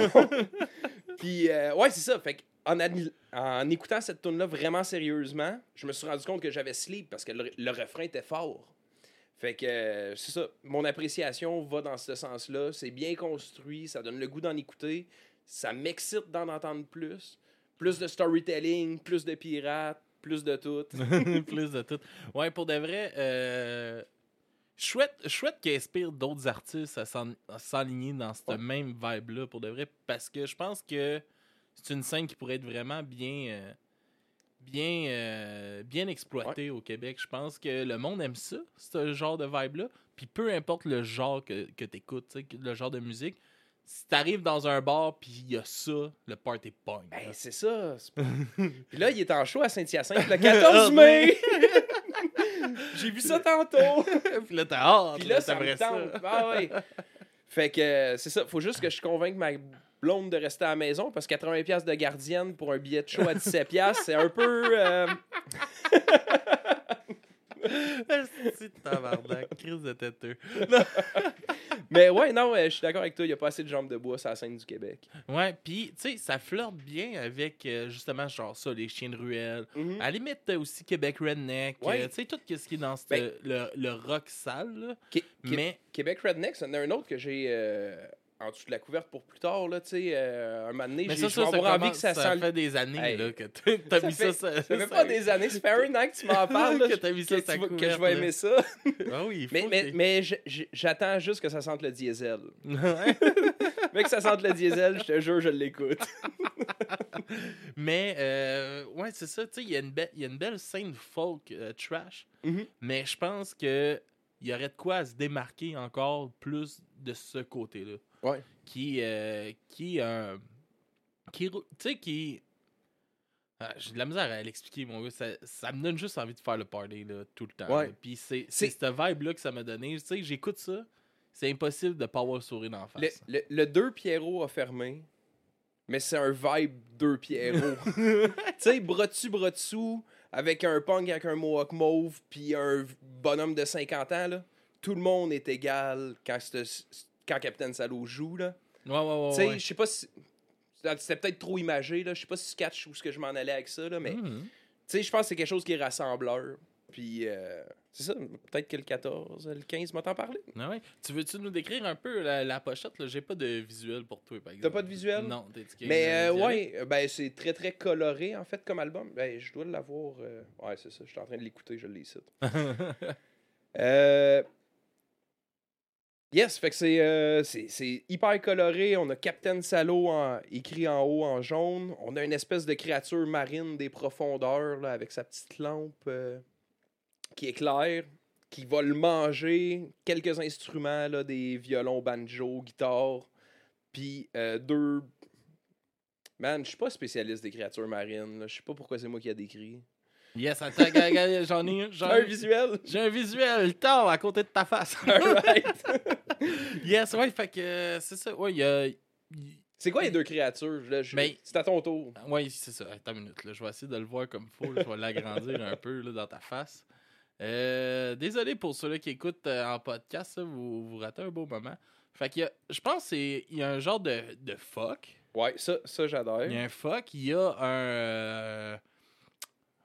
Puis, euh, ouais, c'est ça. Fait que en, écoutant cette tune là vraiment sérieusement, je me suis rendu compte que j'avais sleep parce que le, le refrain était fort. Fait que, euh, c'est ça. Mon appréciation va dans ce sens-là. C'est bien construit, ça donne le goût d'en écouter. Ça m'excite d'en entendre plus. Plus de storytelling, plus de pirates, plus de tout. Plus de tout. Ouais, pour de vrai, euh, chouette, chouette qu'il inspire d'autres artistes à s'enligner dans cette Ouais. même vibe-là, pour de vrai, parce que je pense que c'est une scène qui pourrait être vraiment bien, euh, bien, euh, bien exploitée au Québec. Je pense que le monde aime ça, ce genre de vibe-là. Puis peu importe le genre que, que tu écoutes, le genre de musique, si t'arrives dans un bar puis il y a ça, le party pogne. Ben, c'est ça. Puis là, il est en show à Saint-Hyacinthe le 14 mai. J'ai vu ça tantôt. puis là, t'as hâte, Puis là, ça me tente. Ah ouais. Fait que euh, c'est ça. Faut juste que je convainque ma blonde de rester à la maison parce que 80$ piastres de gardienne pour un billet de show à 17$, piastres, c'est un peu. euh, C'est tabarnak, crise de têteux. Mais ouais, non, euh, je suis d'accord avec toi. Il n'y a pas assez de jambes de bois sur la scène du Québec. Ouais, puis tu sais, ça flirte bien avec euh, justement genre ça, les chiens de ruelle. Mhm. À la limite, aussi Québec Redneck. Ouais. euh, tu sais, tout ce qui est dans Ben- le, le rock sale. là. Mais Québec Redneck, c'en a un autre que j'ai euh, en dessous de la couverte pour plus tard. Là, tu sais, euh, un moment donné, j'ai avoir envie que ça, ça sent. fait des années Hey. là, que t'as mis fait- ça. Ça, Ça fait pas des années, un an que tu m'en parles. là, Que t'as mis ça que, je vais aimer ça. Ah oui, il faut Mais, mais, mais j'attends juste que ça sente le diesel. Mais que ça sente le diesel, je te jure, je l'écoute. Mais, euh, ouais, c'est ça. Tu sais, il y, y a une belle scène folk euh, trash. Mhm. Mais je pense que il y aurait de quoi à se démarquer encore plus de ce côté-là. Ouais. Qui, euh, qui, euh, qui, tu sais, qui. Ah, J'ai de la misère à l'expliquer, mon gars. Ça, ça me donne juste envie de faire le party là, tout le temps. Ouais. là. Puis c'est cette vibe-là que ça m'a donné. Tu sais, j'écoute ça. C'est impossible de pas avoir le sourire d'en Le, face. le, le deux Pierrot a fermé, mais c'est un vibe deux Pierrot. tu sais, bras dessus, bras dessous, avec un punk avec un mohawk mauve, puis un bonhomme de 50 ans, là. tout le monde est égal quand, c'est- quand Captain Salo joue. Là. Ouais, ouais, ouais. tu sais, ouais. je sais pas si. C'était peut-être trop imagé, là. Je sais pas si tu catches où ce que je m'en allais avec ça, là, mais Mhm. tu sais, je pense que c'est quelque chose qui est rassembleur. Puis, euh, c'est ça, peut-être que le 14, le 15 m'a t'en parlé. Ah ouais? Tu veux-tu nous décrire un peu la, la pochette? là? J'ai pas de visuel pour toi, par exemple. pas de visuel? Non, game Mais euh, ouais, ben c'est très très coloré en fait comme album. Ben je dois l'avoir. euh, Ouais, c'est ça, je suis en train de l'écouter, je l'ai ici. Euh, Yes, fait que c'est euh, c'est- hyper coloré. On a Captain Salo écrit en haut en jaune. On a une espèce de créature marine des profondeurs là, avec sa petite lampe euh, qui éclaire, qui va le manger. Quelques instruments, là, des violons, banjo, guitare. Puis euh, deux. Man, je suis pas spécialiste des créatures marines. Je sais pas pourquoi c'est moi qui a décrit. Yes, attends, j'en ai Un visuel. J'ai un visuel, tard, à côté de ta face. Alright. yes, ouais, fait que euh, c'est ça. Ouais, il y a. C'est quoi les deux créatures? Je- Mais- C'est à ton tour. Ouais, c'est ça. Attends une minute, là. Je vais essayer de le voir comme il faut. là. Je vais l'agrandir un peu là, dans ta face. Euh, désolé pour ceux-là qui écoutent euh, en podcast, là, vous, vous ratez un beau moment. Fait que je pense qu'il y a un genre de, de phoque. Ouais, ça, ça j'adore. Il y a un phoque, il y a un. euh,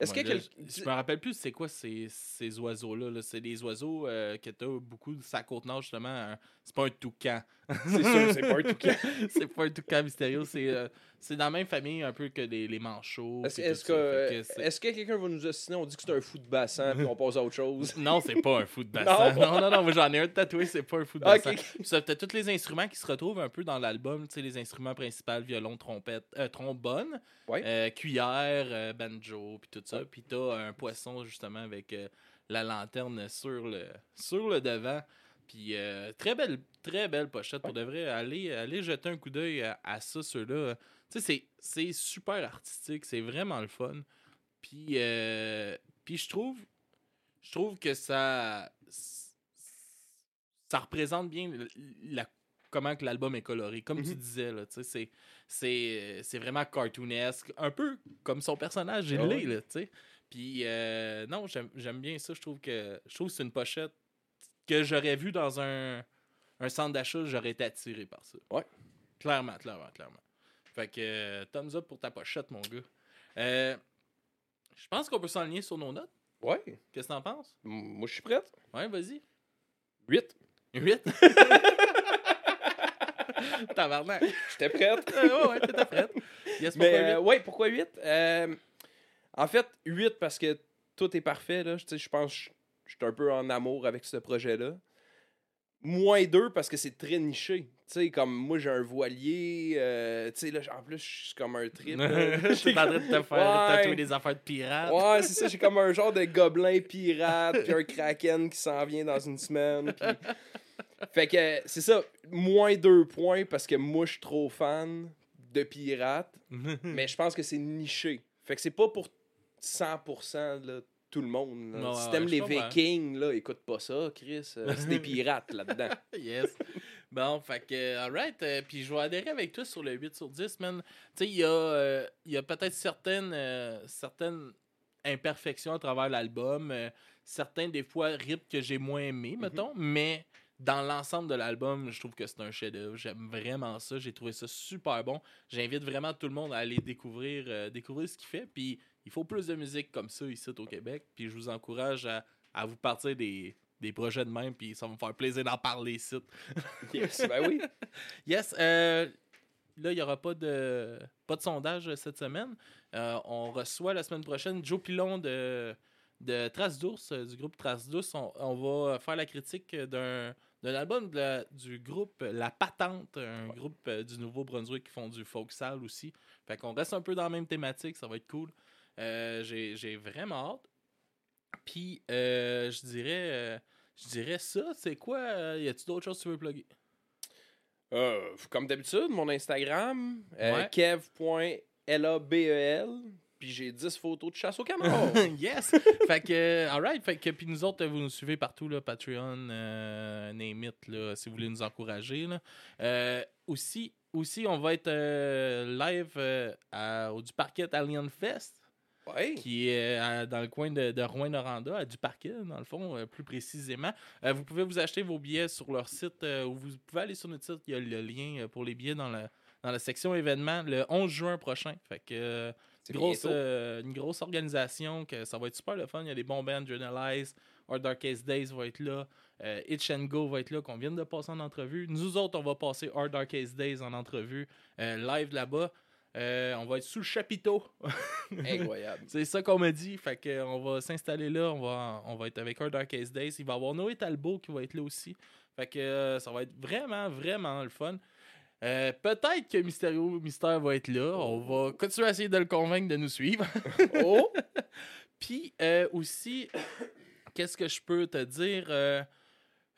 Est-ce que quel- Je me rappelle plus c'est quoi ces, ces oiseaux-là. là. C'est des oiseaux euh, que tu as beaucoup de sa côte nord, justement. un- C'est pas un toucan. C'est sûr, c'est pas un toucan. c'est pas un toucan mystérieux. C'est euh, c'est dans la même famille un peu que les, les manchots. Est-ce que, ça. Fait que c'est- est-ce que quelqu'un va nous ostiner? On dit que c'est un fou de bassin, puis on passe à autre chose? Non, c'est pas un fou de bassin. Non. Non, non, non, moi j'en ai un tatoué, c'est pas un fou de bassin. Puis Ça, t'as tous les instruments qui se retrouvent un peu dans l'album, tu sais, les instruments principaux, violon, trompette, euh, trombone, Ouais. euh, cuillère, euh, banjo, puis tout ça. Puis t'as un poisson, justement, avec euh, la lanterne sur le, sur le devant. Puis euh, très belle, très belle pochette. Pour de vrai, allez, allez jeter un coup d'œil à, à ça, ceux-là. Tu sais, c'est- super artistique, c'est vraiment le fun. Puis, euh, je trouve, je trouve que ça, ça représente bien la, comment que l'album est coloré. Comme tu Mhm. disais, là, tu sais, c'est, c'est, c'est vraiment cartoonesque, un peu comme son personnage, il Ah l'est, là, tu sais. Puis, euh, non, j'aime, bien ça. Je trouve que, je trouve que c'est une pochette que j'aurais vu dans un, un centre d'achat, j'aurais été attiré par ça. Ouais. Clairement, clairement, clairement. Fait que, euh, thumbs up pour ta pochette, mon gars. Euh, je pense qu'on peut s'enligner sur nos notes. Ouais. Qu'est-ce que t'en penses? M- Moi, je suis prête. Ouais, vas-y. 8. 8. Tabarnak. J'étais prête. Euh, ouais, ouais, t'étais prête. Yes, Mais pourquoi euh, huit? ouais, pourquoi 8? Euh, en fait, 8 parce que tout est parfait. Là. Tu sais, Je pense que je suis un peu en amour avec ce projet-là. Moins 2 parce que c'est très niché. Tu sais, comme moi, j'ai un voilier. euh, tu sais, là, en plus, je suis comme un trip. Je suis en train de te faire Ouais. tatouer des affaires de pirate. Ouais, c'est ça, j'ai comme un genre de gobelin pirate, puis un kraken qui s'en vient dans une semaine. puis- Fait que c'est ça, moins deux points parce que moi je suis trop fan de pirates, mais je pense que c'est niché. Fait que c'est pas pour 100% là, tout le monde. là. Ouais, si ouais, t'aimes je les. Vikings, là, écoute pas ça, Chris. euh, c'est des pirates là-dedans. yes. Bon, fait que, alright. euh, puis je vais adhérer avec toi sur le 8 sur 10, man. Tu sais, il y a, euh, y a peut-être certaines, euh, certaines imperfections à travers l'album. euh, certains, des fois, rips que j'ai moins aimé, mettons. Mais dans l'ensemble de l'album, je trouve que c'est un chef-d'œuvre. J'aime vraiment ça. J'ai trouvé ça super bon. J'invite vraiment tout le monde à aller découvrir, euh, découvrir ce qu'il fait. Puis il faut plus de musique comme ça ici au Québec. Puis je vous encourage à, à vous partir des, des projets de même. Puis ça va me faire plaisir d'en parler ici. Yes, ben oui. Yes. euh, là, il n'y aura pas de, pas de sondage cette semaine. Euh, on reçoit la semaine prochaine Joe Pilon de, de Trace d'ours, du groupe Trace d'ours. On, on va faire la critique d'un de la- du groupe La Patente, un groupe euh, du Nouveau-Brunswick qui font du folk sale aussi. Fait qu'on reste un peu dans la même thématique, ça va être cool. Euh, J'ai j'ai vraiment hâte. Puis, euh, je dirais, euh, je dirais ça. C'est quoi Y a-tu d'autres choses que tu veux plugger? Euh, comme d'habitude, mon Instagram, Ouais. kev.label, puis j'ai 10 photos de chasse au canard. yes! fait que, euh, alright. Fait que, puis nous autres, vous nous suivez partout, là, Patreon, euh, name it, là, si vous voulez nous encourager. Là. Euh, aussi, aussi, on va être euh, live à- au du parquet Alien Fest. Ouais. qui est à- dans le coin de, de Rouen-Noranda, à Duparquet, dans le fond, plus précisément. Vous pouvez vous acheter vos billets sur leur site, ou vous pouvez aller sur notre site, il y a le lien pour les billets dans la, dans la section événements le 11 juin prochain. Fait que grosse, euh, une grosse organisation, que ça va être super le fun. Il y a des bons bands, Journalize, Hard Darkest Days va être là, euh, Itch and Go va être là, qu'on vient de passer en entrevue. Nous autres, on va passer Hard Darkest Days en entrevue, euh, live là-bas. On va être sous le chapiteau. Incroyable. C'est ça qu'on m'a dit. Fait que, euh, on va s'installer là. On va, on va être avec Hard Darkest Days. Il va y avoir Noé Talbot qui va être là aussi. Fait que ça va être vraiment, vraiment le fun. Euh, Peut-être que Mysterio Mystère va être là. On va continuer à essayer de le convaincre de nous suivre. Oh! Puis euh, aussi, qu'est-ce que je peux te dire?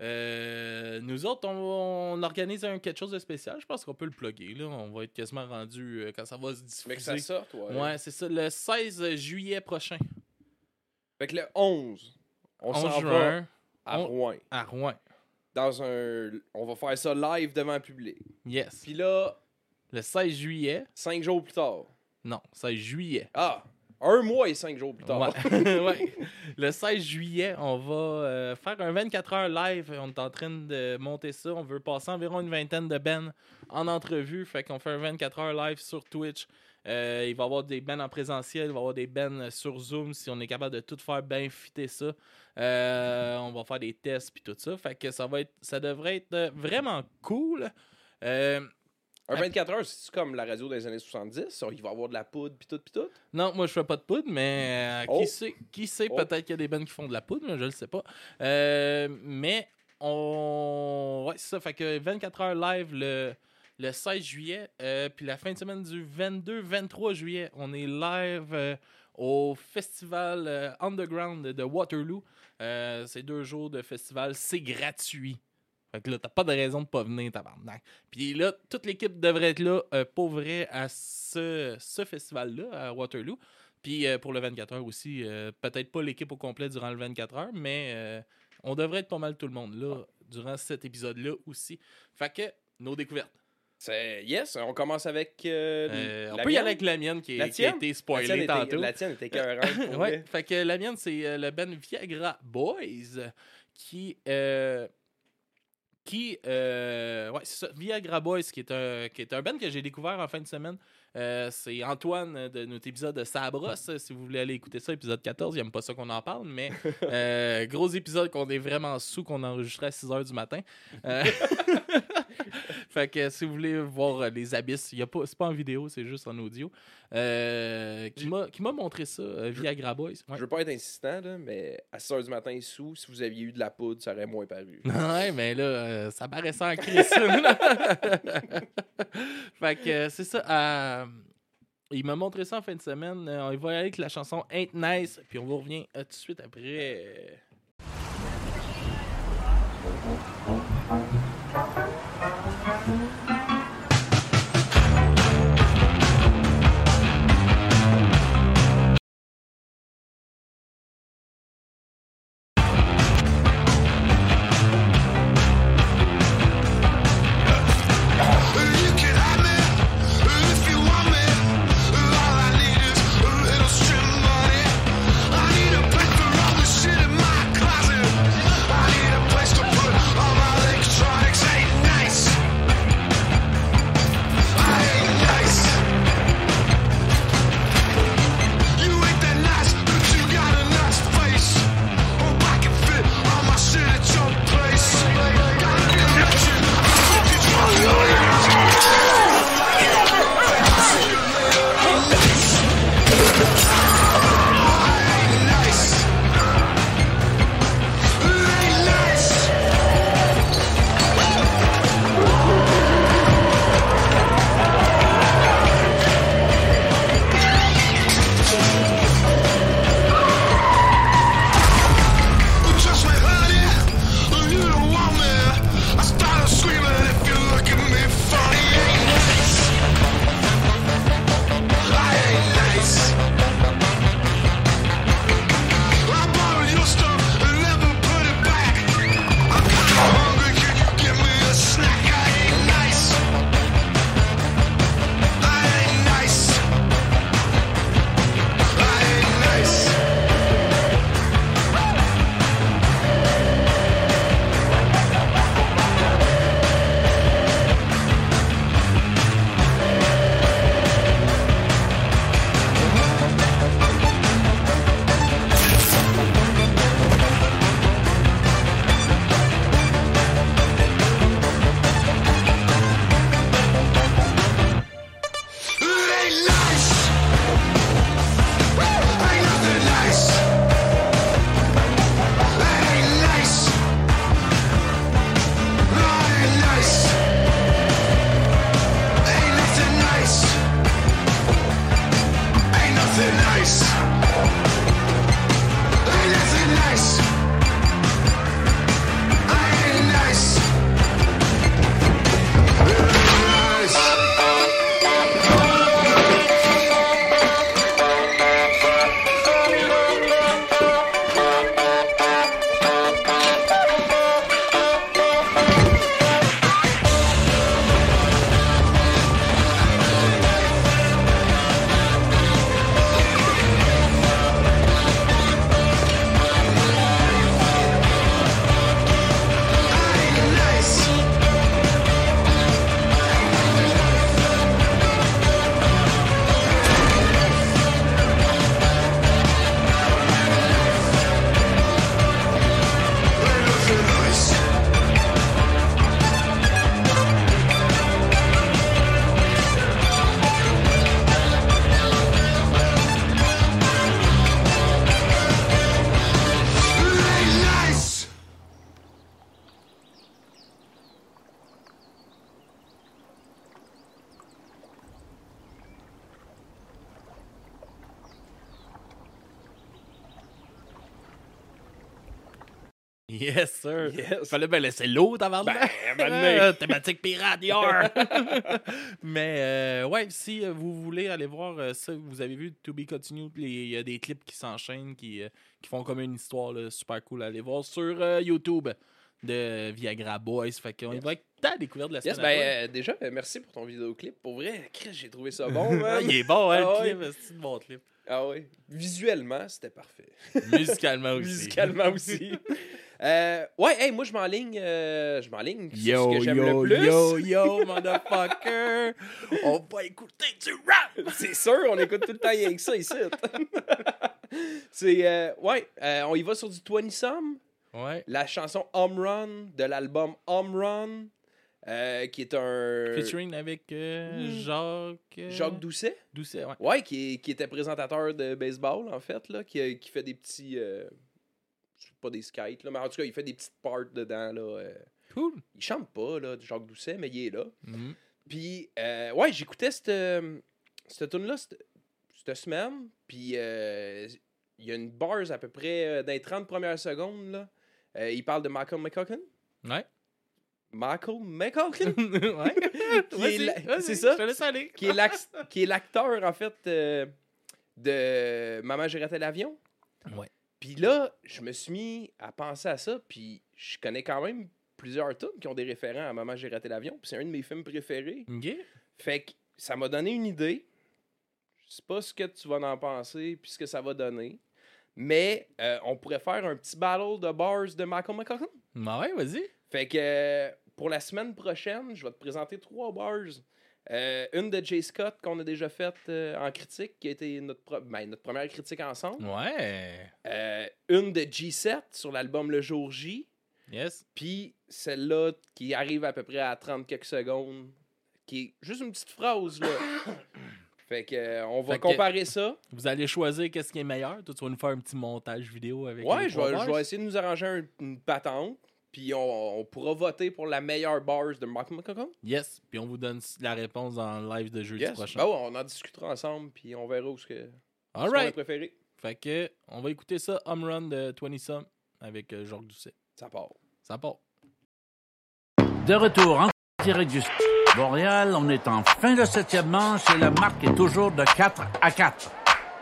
Euh, nous autres, on, on organise un, quelque chose de spécial. Je pense qu'on peut le plugger. Là. On va être quasiment rendu quand ça va se Mais que ça diffuser. sorte, ouais. Ouais, c'est ça. Le 16 juillet prochain. Fait que le 11, on 11 s'en va à on- Rouen. à Rouen. Dans un... On va faire ça live devant le public. Yes. Puis là, Le 16 juillet. cinq jours plus tard. Non, 16 juillet. Ah! Un mois et cinq jours plus tard. Ouais. Ouais. Le 16 juillet, on va euh, faire un 24 heures live. On est en train de monter ça. On veut passer environ une vingtaine de bands en entrevue. Fait qu'on fait un 24 heures live sur Twitch. Euh, il va y avoir des bands en présentiel, il va y avoir des bands sur Zoom si on est capable de tout faire bien fitter ça. Euh, on va faire des tests puis tout ça. Fait que ça va être ça devrait être euh, vraiment cool. Euh, Un 24 heures, c'est comme la radio des années 70. ça, Il va y avoir de la poudre pis tout pis tout? Non, moi je fais pas de poudre, mais euh, Oh. qui sait, qui sait Oh. peut-être qu'il y a des bandes qui font de la poudre, mais je le sais pas. Euh, mais on. Ouais, c'est ça. Fait que 24 heures live le, le 16 juillet, euh, puis la fin de semaine du 22-23 juillet, on est live au festival Underground de Waterloo. C'est deux jours de festival, c'est gratuit. Fait que là, t'as pas de raison de pas venir, tabarnak. Puis là, toute l'équipe devrait être là euh, pour vrai à ce, ce festival-là, à Waterloo. Puis euh, pour le 24 heures aussi, euh, peut-être pas l'équipe au complet durant le 24 heures, mais euh, on devrait être pas mal tout le monde là durant cet épisode-là aussi. Fait que, nos découvertes. C'est yes, on commence avec. euh, Euh, on peut y aller avec la mienne qui, La qui a été La spoilée était- tantôt. La tienne était ouais, fait que la mienne, c'est le band Viagra Boys qui. euh, qui. euh, ouais, c'est ça. Viagra Boys, qui est un, qui est un band que j'ai découvert en fin de semaine. Euh, c'est Antoine euh, de notre épisode de Sabros. Si vous voulez aller écouter ça, épisode 14, il n'aime pas ça qu'on en parle, mais euh, gros épisode qu'on est vraiment sous, qu'on a enregistré à 6 h du matin. Euh, fait que si vous voulez voir euh, les abysses, y a pas, c'est pas en vidéo, c'est juste en audio. Euh, qui m'a qui m'a montré ça, euh, Viagra Boys. Ouais. Je veux pas être insistant, là, mais à 6 h du matin sous, si vous aviez eu de la poudre, ça aurait moins paru. Ouais, mais là, euh, ça paraissait en crise. fait que euh, c'est ça. euh, il m'a montré ça en fin de semaine. Euh, on va y aller avec la chanson Ain't Nice, puis on vous revient euh, tout de suite après. Yes, sir. Yes. Fallait bien laisser l'eau avant Ben, donné. Thématique pirate, yar! Mais, euh, ouais, si euh, vous voulez aller voir euh, ça, vous avez vu To Be Continued, il y a des clips qui s'enchaînent, qui, euh, qui font comme une histoire là, super cool à aller voir sur euh, YouTube de Viagra Boys. Fait qu'on Yes. va être à la découverte de la Yes, semaine. ben, à euh, déjà, euh, merci pour ton vidéoclip. Pour vrai, j'ai trouvé ça bon, man. Il est bon, hein, Ah le ouais. clip, c'est un bon clip. Ah oui. Visuellement, c'était parfait. Musicalement aussi. Musicalement aussi. Euh, ouais, hey, moi, je m'enligne euh, je m'enligne sur Yo, ce que j'aime yo, le plus. yo, yo, motherfucker! On va écouter du rap! C'est sûr, on écoute tout le temps rien que ça ici. C'est, euh, ouais, euh, on y va sur du 20 Some. Ouais. La chanson Home Run de l'album Home Run, euh, qui est un. Featuring avec euh, Mm. Jacques. euh, Jacques Doucet. Doucet, ouais. Ouais, qui, est- qui était présentateur de baseball, en fait, là, qui, qui fait des petits. Pas des skates, là, mais en tout cas, il fait des petites parts dedans. Là, euh. Cool. Il chante pas, là, Jacques Doucet, mais il est là. Mhm. Puis, euh, ouais, j'écoutais cette, euh, cette tune là cette, semaine. Puis, euh, il y a une bars à peu près dans les 30 premières secondes. Là. Euh, il parle de Michael McCulkin. Ouais. Michael McCulkin, ouais. C'est ça? Je te laisse aller. qui est l'acteur, en fait, de Maman, j'ai raté l'avion? Ouais. Puis là, je me suis mis à penser à ça. Puis, je connais quand même plusieurs tunes qui ont des référents à Maman, j'ai raté l'avion. Puis, c'est un de mes films préférés. Ok. Fait que ça m'a donné une idée. Je sais pas ce que tu vas en penser puis ce que ça va donner. Mais euh, on pourrait faire un petit battle de bars de Michael McCulkin. Bah ouais, vas-y. Fait que euh, pour la semaine prochaine, je vais te présenter trois bars. Euh, une de Jay Scott qu'on a déjà faite euh, en critique, qui a été notre, pro- ben, notre première critique ensemble. Ouais. Euh, une de G7 sur l'album Le Jour J. Yes. Puis celle-là qui arrive à peu près à 30 quelques secondes, qui est juste une petite phrase, là. fait que, on va Fait comparer ça. Vous allez choisir qu'est-ce qui est meilleur. Toi, tu vas nous faire un petit montage vidéo avec. Ouais, je vais essayer de nous arranger un- une patente. Puis on, on pourra voter pour la meilleure bars de Mark McCollum. Yes. Puis on vous donne la réponse en live de jeudi Yes. prochain. Ben ouais, on en discutera ensemble, puis on verra où ce que ce qu'on a Alright. préféré. Fait que, on va écouter ça, Home Run de 20 Some avec euh, Jacques Doucet. Ça part. Ça part. De retour en direct du Montréal, on est en fin de septième manche et la marque est toujours de 4 à 4.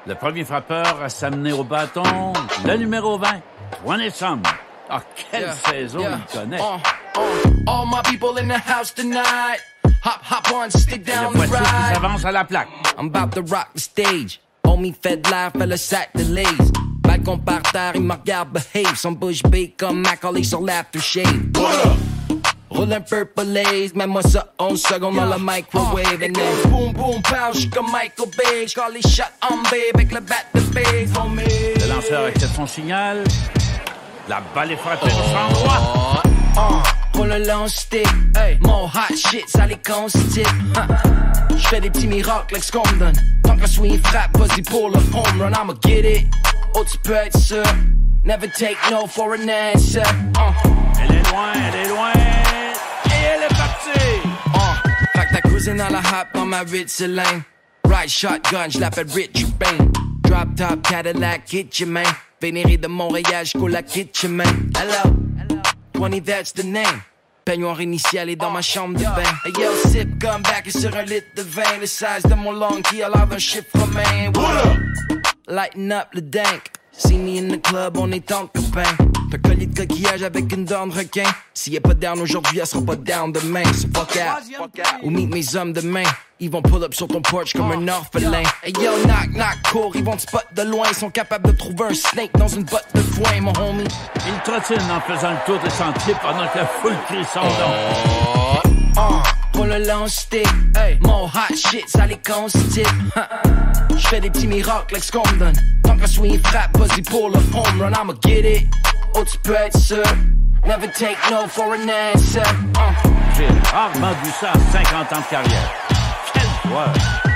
Le premier frappeur à s'amener au bâton, le numéro 20, 20 Some. Ah, quelle Yeah, saison yeah. il connaît. Uh, uh, all my people in the house tonight. Hop, hop on, stick Et down the ride. s'avance à la plaque. I'm about to rock the stage. Homie fait de l'air, fait le sac de lace. Balcon par terre, il me regarde behave. Son bouche bée comme Macaulay sur l'aftershave. Roule un purple lace, mets-moi ça 11 secondes dans le microwave. And then boom, boom, pow, j'suis comme Michael Bay. J'call les shots en babe avec le bat de base. Oh. Le lanceur accepte son signal. La balle est frappée au champ droit. Roule un long stick. Mon hot shit, ça les constipe. Je fais des petits miracles avec ce qu'on me donne. Tant que swing frappe, vas-y pour le home run, I'ma get it. Oh, tu peux être sûr. Never take no for an answer. Uh, Elle est loin, elle est loin. Et elle est partie. uh, fait que t'as cruising dans la hop dans ma Ritz lane. Right shotgun, je l'appelle Richard Bain. Drop top Cadillac, get your man. Vénéré de Montréal jusqu'au lac Kitchener. Hello, 20 that's the name. Peignoir initial est dans ma chambre de bain. Hey yo, sip, come back et sur un litre de vin. Le size de mon long qui a l'air d'un chiffre romain. What up? Lighten up le dank. See me in the club, on est en copain. Un collier de coquillage avec une dent de requin. S'il y a pas down aujourd'hui, elle sera pas down demain. So fuck out. Ou meet mes hommes demain. Ils vont pull up sur ton porch comme un orphelin. Hey yo, knock, knock, cours. Ils vont te spot de loin. Ils sont capables de trouver un snake dans une botte de foin, mon homie. Il trottine en faisant le tour des sentiers pendant que la foule crie son nom. Uh, pour le long stick. Mon hot shit, ça les constipe. J'fais des petits miracles avec ce qu'on me donne. Tant qu'un swing frappe, vas-y pour le home run, I'ma get it. Oh, tu peux être sûr. Never take no for an answer. Uh. J'ai rarement vu ça en 50 ans de carrière. Quelle joie!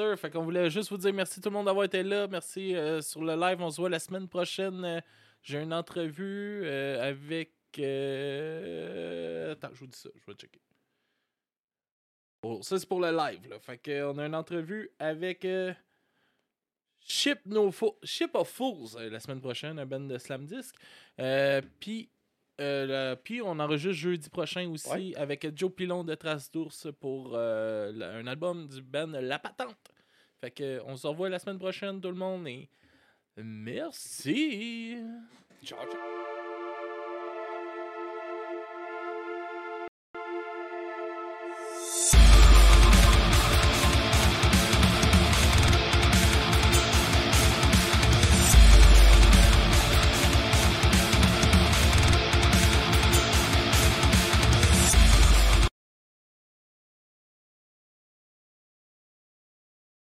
Sir! Fait qu'on voulait juste vous dire merci tout le monde d'avoir été là. Merci euh, sur le live. On se voit la semaine prochaine. Euh, J'ai une entrevue euh, avec. Attends, je vous dis ça. Je vais checker. Oh, ça, c'est pour le live. Là. Fait qu'on a une entrevue avec. Ship, no Ship of Fools la semaine prochaine, un band de Slam Disc. Puis. Euh, Puis on enregistre jeudi prochain aussi Ouais. avec Joe Pilon de Trace d'ours pour euh, un album du band La Patente. Fait que on se revoit la semaine prochaine tout le monde et merci. Ciao, ciao.